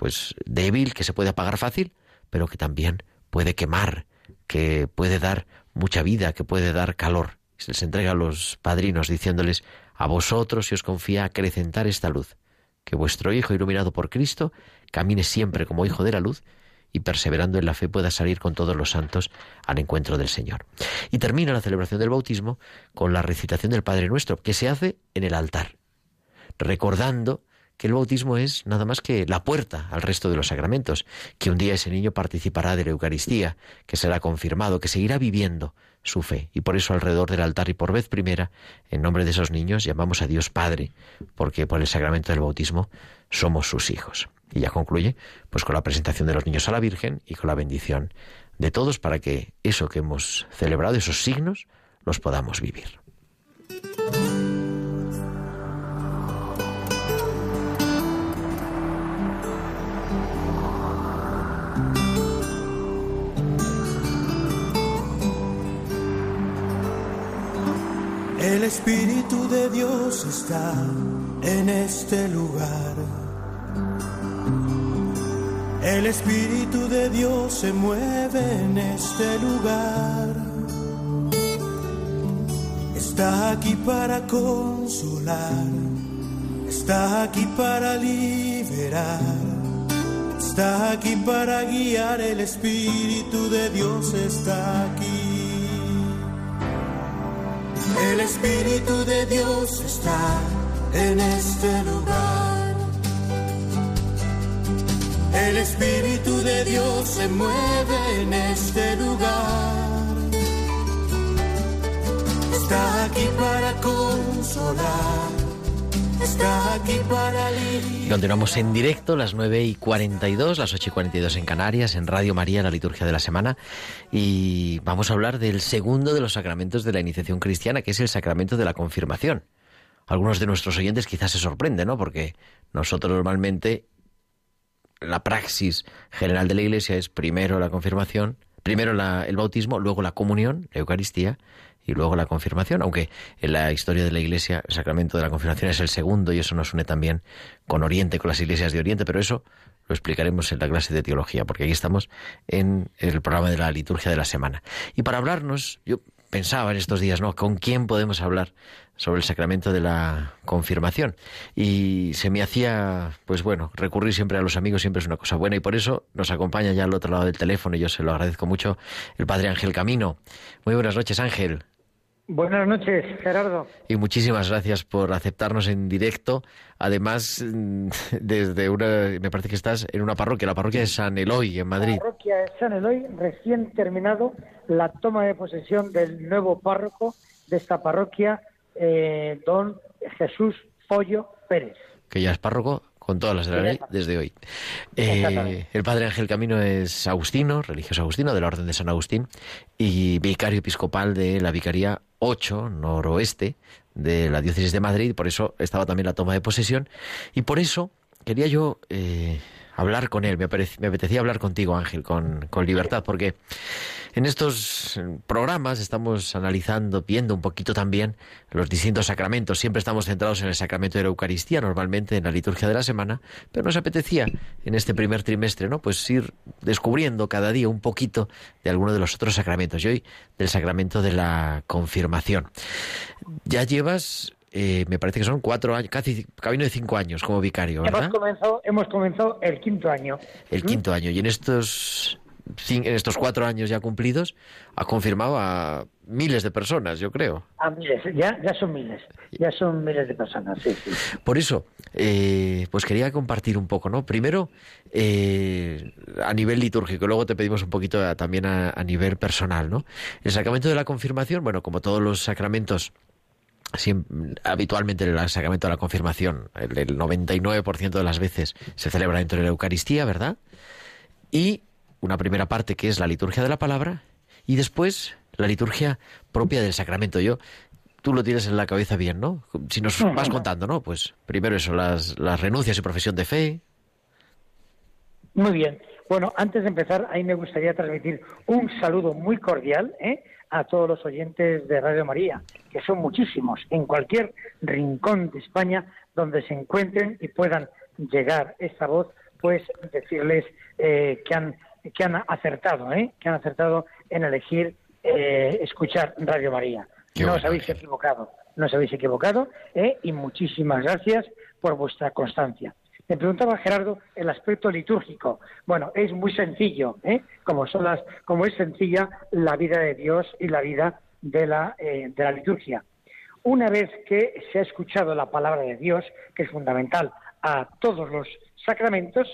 pues débil, que se puede apagar fácil, pero que también puede quemar, que puede dar mucha vida, que puede dar calor. Se les entrega a los padrinos diciéndoles, a vosotros se os confía acrecentar esta luz, que vuestro Hijo, iluminado por Cristo, camine siempre como Hijo de la luz y perseverando en la fe pueda salir con todos los santos al encuentro del Señor. Y termina la celebración del bautismo con la recitación del Padre Nuestro, que se hace en el altar, recordando que el bautismo es nada más que la puerta al resto de los sacramentos, que un día ese niño participará de la Eucaristía, que será confirmado, que seguirá viviendo su fe. Y por eso alrededor del altar y por vez primera, en nombre de esos niños, llamamos a Dios Padre, porque por el sacramento del bautismo somos sus hijos. Y ya concluye, pues con la presentación de los niños a la Virgen y con la bendición de todos para que eso que hemos celebrado, esos signos, los podamos vivir. El Espíritu de Dios está en este lugar. El Espíritu de Dios se mueve en este lugar. Está aquí para consolar. Está aquí para liberar. Está aquí para guiar. El Espíritu de Dios está aquí. El Espíritu de Dios está en este lugar. El Espíritu de Dios se mueve en este lugar. Está aquí para consolar. Continuamos en directo, las 9 y 42, las 8 y 42 en Canarias, en Radio María, la liturgia de la semana. Y vamos a hablar del segundo de los sacramentos de la iniciación cristiana, que es el sacramento de la confirmación. Algunos de nuestros oyentes quizás se sorprenden, ¿no? Porque nosotros normalmente la praxis general de la Iglesia es primero la confirmación, primero el bautismo, luego la comunión, la Eucaristía, y luego la confirmación, aunque en la historia de la Iglesia el sacramento de la confirmación es el segundo y eso nos une también con Oriente, con las iglesias de Oriente, pero eso lo explicaremos en la clase de teología, porque aquí estamos en el programa de la liturgia de la semana. Y para hablarnos, yo pensaba en estos días, ¿no? ¿Con quién podemos hablar sobre el sacramento de la confirmación? Y se me hacía, pues bueno, recurrir siempre a los amigos siempre es una cosa buena y por eso nos acompaña ya al otro lado del teléfono y yo se lo agradezco mucho el Padre Ángel Camino. Muy buenas noches, Ángel. Buenas noches, Gerardo. Y muchísimas gracias por aceptarnos en directo. Además, mm, desde una, me parece que estás en una parroquia, la parroquia de San Eloy, en Madrid. La parroquia de San Eloy, recién terminado la toma de posesión del nuevo párroco de esta parroquia, eh, don Jesús Pollo Pérez. Que ya es párroco con todas las de la ley desde hoy. Eh, el padre Ángel Camino es agustino, religioso agustino de la Orden de San Agustín y vicario episcopal de la Vicaría 8, noroeste de la diócesis de Madrid, por eso estaba también la toma de posesión. Y por eso quería yo eh, hablar con él, me, apetecía hablar contigo Ángel, con, con libertad, porque en estos programas estamos analizando, viendo un poquito también los distintos sacramentos. Siempre estamos centrados en el sacramento de la Eucaristía, normalmente en la liturgia de la semana, pero nos apetecía en este primer trimestre, ¿no? Pues ir descubriendo cada día un poquito de alguno de los otros sacramentos. Y hoy del sacramento de la confirmación. Ya llevas eh, me parece que son cuatro años, casi camino de cinco años como vicario, ¿verdad? Hemos comenzado, hemos comenzado el quinto año. El quinto año. Y en estos en estos cuatro años ya cumplidos, ha confirmado a miles de personas, yo creo. A miles, ya, ya son miles, ya son miles de personas, sí, sí. Por eso, eh, pues quería compartir un poco, ¿no? Primero, eh, a nivel litúrgico, luego te pedimos un poquito también a, nivel personal, ¿no? El sacramento de la confirmación, bueno, como todos los sacramentos, habitualmente el sacramento de la confirmación, el, el 99% de las veces se celebra dentro de la Eucaristía, ¿verdad? Y una primera parte que es la liturgia de la palabra y después la liturgia propia del sacramento. Yo, tú lo tienes en la cabeza bien, ¿no? Si nos vas contando, ¿no? Pues primero eso, las, las renuncias y profesión de fe. Muy bien. Bueno, antes de empezar, ahí me gustaría transmitir un saludo muy cordial ¿eh? A todos los oyentes de Radio María, que son muchísimos, en cualquier rincón de España donde se encuentren y puedan llegar esta voz, pues decirles eh, que han que han acertado, ¿eh? que han acertado en elegir eh, escuchar Radio María. no os habéis equivocado, no os habéis equivocado ¿eh? y muchísimas gracias por vuestra constancia. Me preguntaba Gerardo el aspecto litúrgico. Bueno, es muy sencillo, ¿eh? como son las, como es sencilla la vida de Dios y la vida de la, de la liturgia. Una vez que se ha escuchado la palabra de Dios, que es fundamental a todos los sacramentos,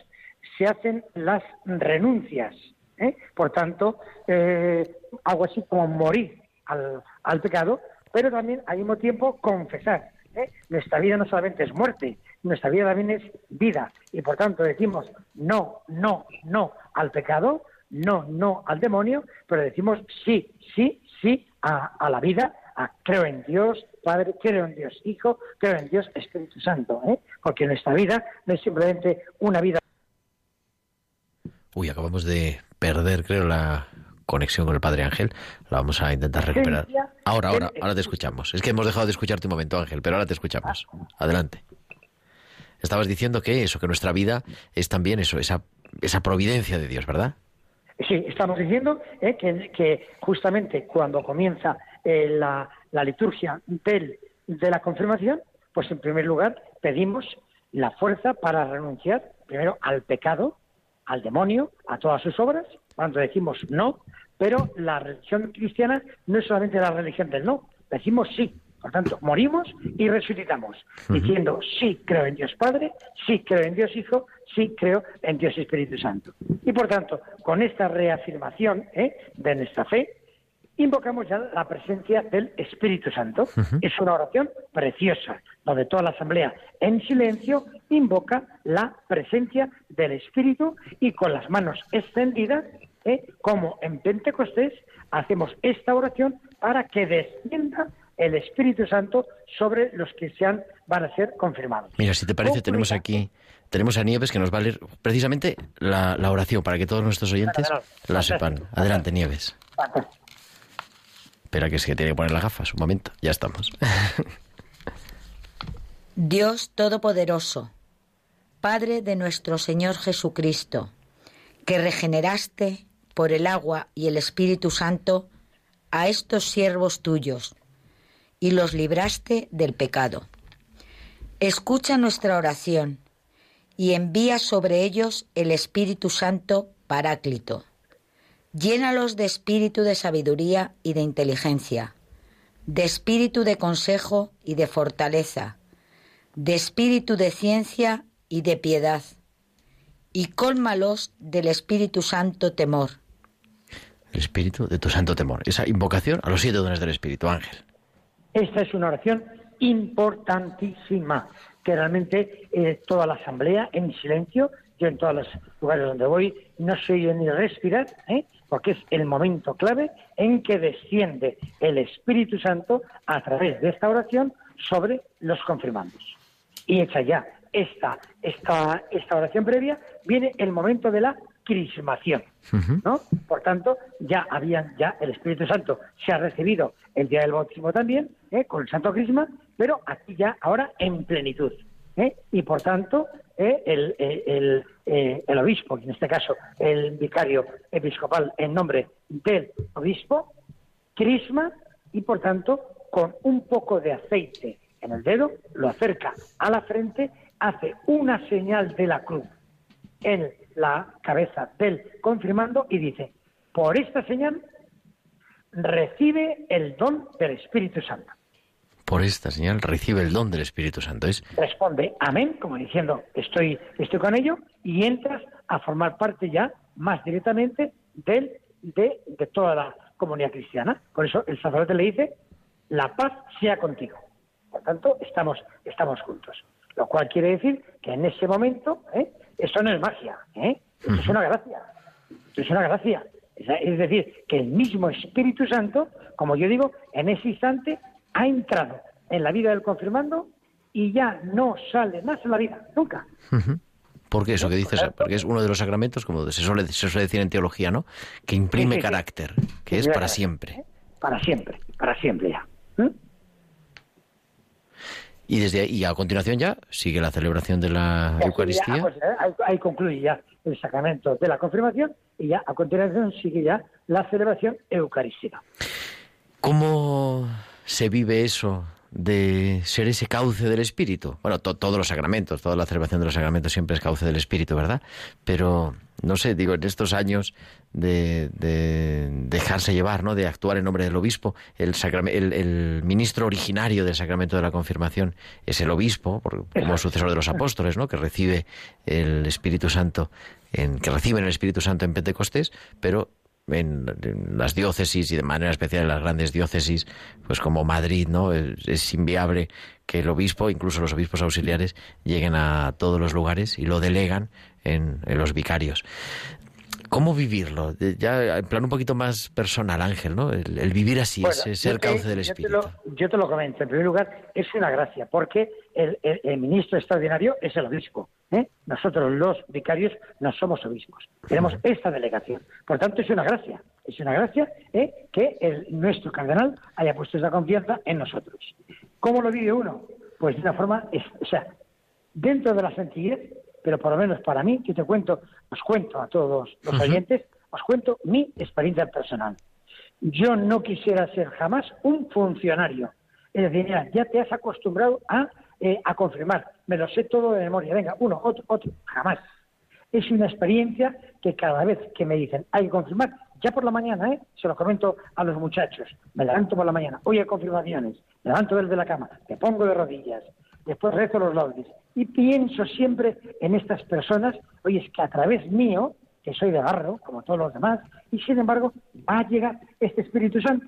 se hacen las renuncias. ¿eh? Por tanto, eh, algo así como morir al, pecado, pero también al mismo tiempo confesar. ¿eh? Nuestra vida no solamente es muerte, nuestra vida también es vida. Y por tanto decimos no, no, no al pecado, no, no al demonio, pero decimos sí, sí, sí a, la vida, a creo en Dios Padre, creo en Dios Hijo, creo en Dios Espíritu Santo, porque nuestra vida no es simplemente una vida Uy, acabamos de perder, creo, la conexión con el Padre Ángel. La vamos a intentar recuperar. Ahora, ahora, ahora te escuchamos. Es que hemos dejado de escucharte un momento, Ángel, pero ahora te escuchamos. Adelante. Estabas diciendo que eso, que nuestra vida es también eso, esa, esa providencia de Dios, ¿verdad? Sí, estamos diciendo eh, que, justamente cuando comienza eh, la, la, liturgia del, de la confirmación, pues en primer lugar pedimos la fuerza para renunciar primero al pecado, al demonio, a todas sus obras, cuando decimos no, pero la religión cristiana no es solamente la religión del no, decimos sí. Por tanto, morimos y resucitamos, diciendo sí creo en Dios Padre, sí creo en Dios Hijo, sí creo en Dios Espíritu Santo. Y por tanto, con esta reafirmación ¿eh? de nuestra fe, invocamos ya la presencia del Espíritu Santo. Es una oración preciosa, donde toda la asamblea en silencio invoca la presencia del Espíritu y con las manos extendidas, ¿eh? como en Pentecostés, hacemos esta oración para que descienda el Espíritu Santo sobre los que sean, van a ser confirmados. Mira, si te parece, tenemos aquí, tenemos a Nieves que nos va a leer precisamente la, oración para que todos nuestros oyentes la sepan. Adelante, Nieves. Espera, que es que tiene que poner las gafas. Un momento, ya estamos. Dios Todopoderoso, Padre de nuestro Señor Jesucristo, que regeneraste por el agua y el Espíritu Santo a estos siervos tuyos y los libraste del pecado. Escucha nuestra oración y envía sobre ellos el Espíritu Santo Paráclito Llénalos de espíritu de sabiduría y de inteligencia, de espíritu de consejo y de fortaleza, de espíritu de ciencia y de piedad, y cólmalos del Espíritu Santo temor. El Espíritu de tu Santo temor. Esa invocación a los siete dones del Espíritu, Ángel. Esta es una oración importantísima, que realmente eh, toda la asamblea en silencio, yo en todos los lugares donde voy, no soy ni respirar, ¿eh? porque es el momento clave en que desciende el Espíritu Santo a través de esta oración sobre los confirmandos. Y hecha ya esta, esta, esta oración previa, viene el momento de la crismación, ¿no? Por tanto, ya habían, ya el Espíritu Santo se ha recibido el día del bautismo también, ¿eh? con el Santo Crisma, pero aquí ya ahora en plenitud. ¿eh? y por tanto ¿eh? el, el, el, obispo, en este caso el vicario episcopal en nombre del obispo, crisma y por tanto con un poco de aceite en el dedo, lo acerca a la frente, hace una señal de la cruz en la cabeza del confirmando y dice, por esta señal recibe el don del Espíritu Santo por esta señal recibe el don del Espíritu Santo. Es... Responde amén, como diciendo estoy, estoy con ello, y entras a formar parte ya más directamente del, de, de toda la comunidad cristiana. Por eso el sacerdote le dice, la paz sea contigo. Por tanto, estamos, estamos juntos. Lo cual quiere decir que en ese momento, ¿eh? Eso no es magia, ¿eh? es una gracia. Es una gracia. Es decir, que el mismo Espíritu Santo, como yo digo, en ese instante ha entrado en la vida del confirmando y ya no sale más en la vida, nunca. ¿Por qué eso que dices? Porque es uno de los sacramentos, como se suele, se suele decir en teología, ¿no? Que imprime carácter, que es para siempre. Para siempre, para siempre ya. Y desde ahí, y a continuación ya sigue la celebración de la Eucaristía. Pues, eh, ahí, concluye ya el sacramento de la confirmación y ya a continuación sigue ya la celebración eucarística. ¿Cómo se vive eso de ser ese cauce del Espíritu? Bueno, todos los sacramentos, toda la celebración de los sacramentos siempre es cauce del Espíritu, ¿verdad? Pero, no sé, digo, en estos años de, dejarse llevar, ¿no? De actuar en nombre del obispo, el, el, ministro originario del sacramento de la confirmación es el obispo, como sucesor de los apóstoles, ¿no? Que recibe el Espíritu Santo, en, que reciben el Espíritu Santo en Pentecostés, pero en, las diócesis y de manera especial en las grandes diócesis, pues como Madrid, ¿no? Es, inviable que el obispo, incluso los obispos auxiliares, lleguen a todos los lugares y lo delegan en, los vicarios. ¿Cómo vivirlo? Ya en plan un poquito más personal, Ángel, ¿no? El, vivir así, ser cauce del Espíritu. Yo te, lo, comento. En primer lugar, es una gracia, porque el, el ministro extraordinario es el obispo. ¿eh? Nosotros los vicarios no somos obispos, tenemos esta delegación. Por tanto, es una gracia, es una gracia ¿eh? que el, nuestro cardenal haya puesto esa confianza en nosotros. ¿Cómo lo vive uno? Pues de una forma, o sea, dentro de la sencillez, pero por lo menos para mí, que te cuento, os cuento a todos los oyentes, os cuento mi experiencia personal. Yo no quisiera ser jamás un funcionario. Es decir, mira, ya te has acostumbrado a eh, a confirmar. Me lo sé todo de memoria. Venga, uno, otro, otro. Jamás. Es una experiencia que cada vez que me dicen hay que confirmar, ya por la mañana, ¿eh? se lo comento a los muchachos. Me levanto por la mañana, hoy hay confirmaciones, me levanto desde la cama, me pongo de rodillas, después rezo los laudes y pienso siempre en estas personas. Oye, es que a través mío, que soy de barro, como todos los demás, y sin embargo va a llegar este Espíritu Santo.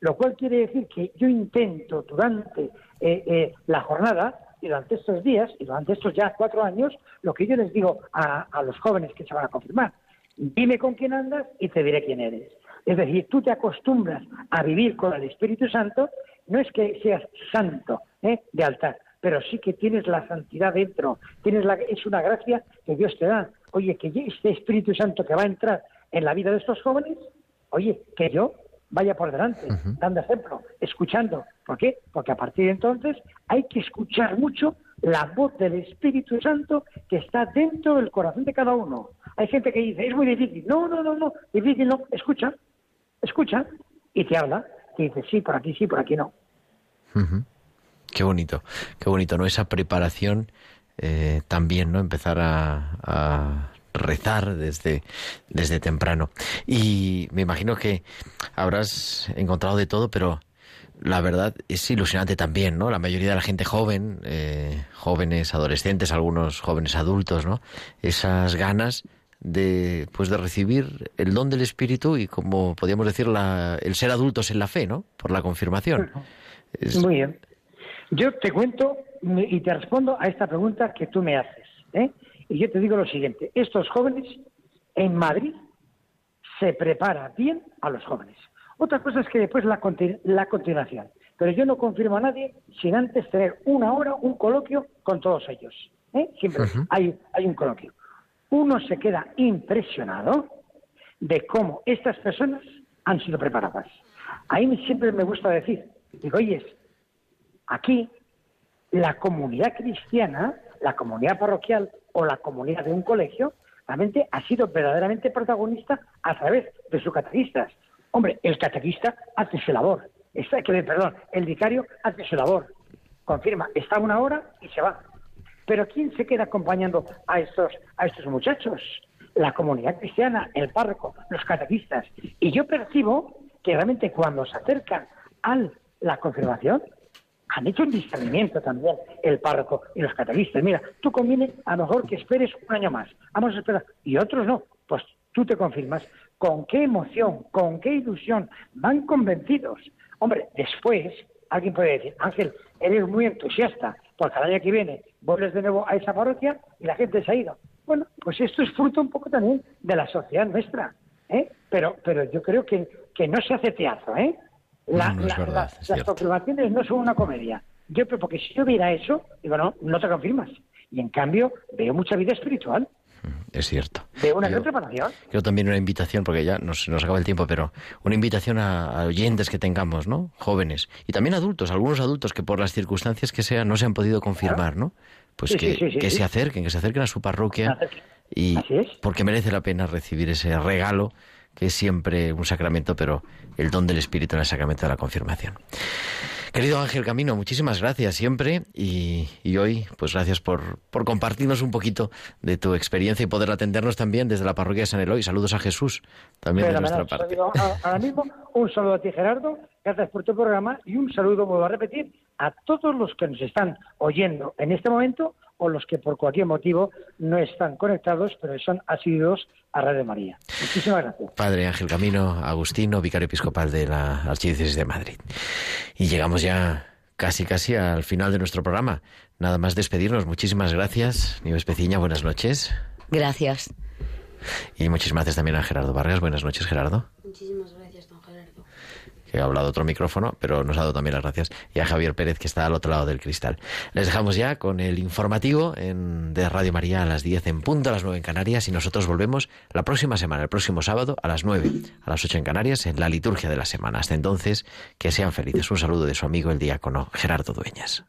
Lo cual quiere decir que yo intento durante eh, eh, la jornada y durante estos días y durante estos ya cuatro años, lo que yo les digo a, los jóvenes que se van a confirmar, dime con quién andas y te diré quién eres. Es decir, tú te acostumbras a vivir con el Espíritu Santo, no es que seas santo ¿eh? de altar, pero sí que tienes la santidad dentro, tienes la, es una gracia que Dios te da. Oye, que este Espíritu Santo que va a entrar en la vida de estos jóvenes, oye, que yo vaya por delante, dando ejemplo, escuchando. ¿Por qué? Porque a partir de entonces hay que escuchar mucho la voz del Espíritu Santo que está dentro del corazón de cada uno. Hay gente que dice, es muy difícil. No, no, no, no, difícil no. Escucha, escucha y te habla. Y dice, sí, por aquí sí, por aquí no. Qué bonito, qué bonito, ¿no? Esa preparación eh, también, ¿no? Empezar a rezar desde, desde temprano. Y me imagino que habrás encontrado de todo, pero la verdad es ilusionante también, ¿no? La mayoría de la gente joven, eh, jóvenes adolescentes, algunos jóvenes adultos, ¿no? Esas ganas de pues de recibir el don del espíritu y como podríamos decir la, el ser adultos en la fe, ¿no? Por la confirmación. Muy bien. Yo te cuento y te respondo a esta pregunta que tú me haces. ¿eh? Y yo te digo lo siguiente, estos jóvenes en Madrid se prepara bien a los jóvenes. Otra cosa es que después la, la continuación. Pero yo no confirmo a nadie sin antes tener una hora, un coloquio con todos ellos. ¿eh? Siempre hay, hay un coloquio. Uno se queda impresionado de cómo estas personas han sido preparadas. A mí siempre me gusta decir, digo, oye, aquí la comunidad cristiana, la comunidad parroquial, o la comunidad de un colegio realmente ha sido verdaderamente protagonista a través de sus catequistas. Hombre, el catequista hace su labor, está, que, perdón, el vicario hace su labor, confirma, está una hora y se va. Pero ¿quién se queda acompañando a estos, a estos muchachos? La comunidad cristiana, el párroco, los catequistas. Y yo percibo que realmente cuando se acercan a la confirmación, han hecho un discernimiento también el párroco y los catalistas. Mira, tú conviene a lo mejor que esperes un año más. Vamos a esperar. Y otros no. Pues tú te confirmas. ¿Con qué emoción, con qué ilusión van convencidos? Hombre, después alguien puede decir, Ángel, eres muy entusiasta, porque al año que viene vuelves de nuevo a esa parroquia y la gente se ha ido. Bueno, pues esto es fruto un poco también de la sociedad nuestra. ¿eh? pero, pero yo creo que, que no se hace teatro, ¿eh? La- No, la- verdad, la- las cierto. confirmaciones no son una comedia. Yo, pero porque si yo viera eso, digo, no, no te confirmas. Y en cambio, veo mucha vida espiritual, Es cierto. veo una Yo- gran preparación. Creo también una invitación, porque ya nos, nos acaba el tiempo, pero una invitación a, a oyentes que tengamos, ¿no? Jóvenes. Y también adultos, algunos adultos que por las circunstancias que sean no se han podido confirmar, ¿no? Pues Sí, que, sí, sí, que se acerquen, que se acerquen a su parroquia. Y Así es. porque merece la pena recibir ese regalo, que es siempre un sacramento, pero el don del Espíritu en el sacramento de la confirmación. Querido Ángel Camino, muchísimas gracias siempre y, y hoy, pues gracias por, por compartirnos un poquito de tu experiencia y poder atendernos también desde la parroquia de San Eloy. Saludos a Jesús también de nuestra parte. Digo, Ahora mismo, un saludo a ti, Gerardo. Gracias por tu programa y un saludo, vuelvo a repetir, a todos los que nos están oyendo en este momento o los que por cualquier motivo no están conectados, pero son asiduos a Radio María. Muchísimas gracias. Padre Ángel Camino, Agustino, vicario episcopal de la Archidiócesis de Madrid. Y llegamos ya casi casi al final de nuestro programa. Nada más despedirnos. Muchísimas gracias, Nieves Peciña, buenas noches. Gracias. Y muchísimas gracias también a Gerardo Vargas. Buenas noches, Gerardo. Muchísimas gracias. Que ha hablado otro micrófono, pero nos ha dado también las gracias, y a Javier Pérez, que está al otro lado del cristal. Les dejamos ya con el informativo en, de Radio María a las 10 en punto, a las 9 en Canarias, y nosotros volvemos la próxima semana, el próximo sábado, a las 9, a las 8 en Canarias, en la liturgia de la semana. Hasta entonces, que sean felices. Un saludo de su amigo el diácono Gerardo Dueñas.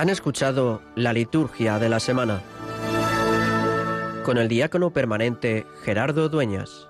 Han escuchado la liturgia de la semana con el diácono permanente Gerardo Dueñas.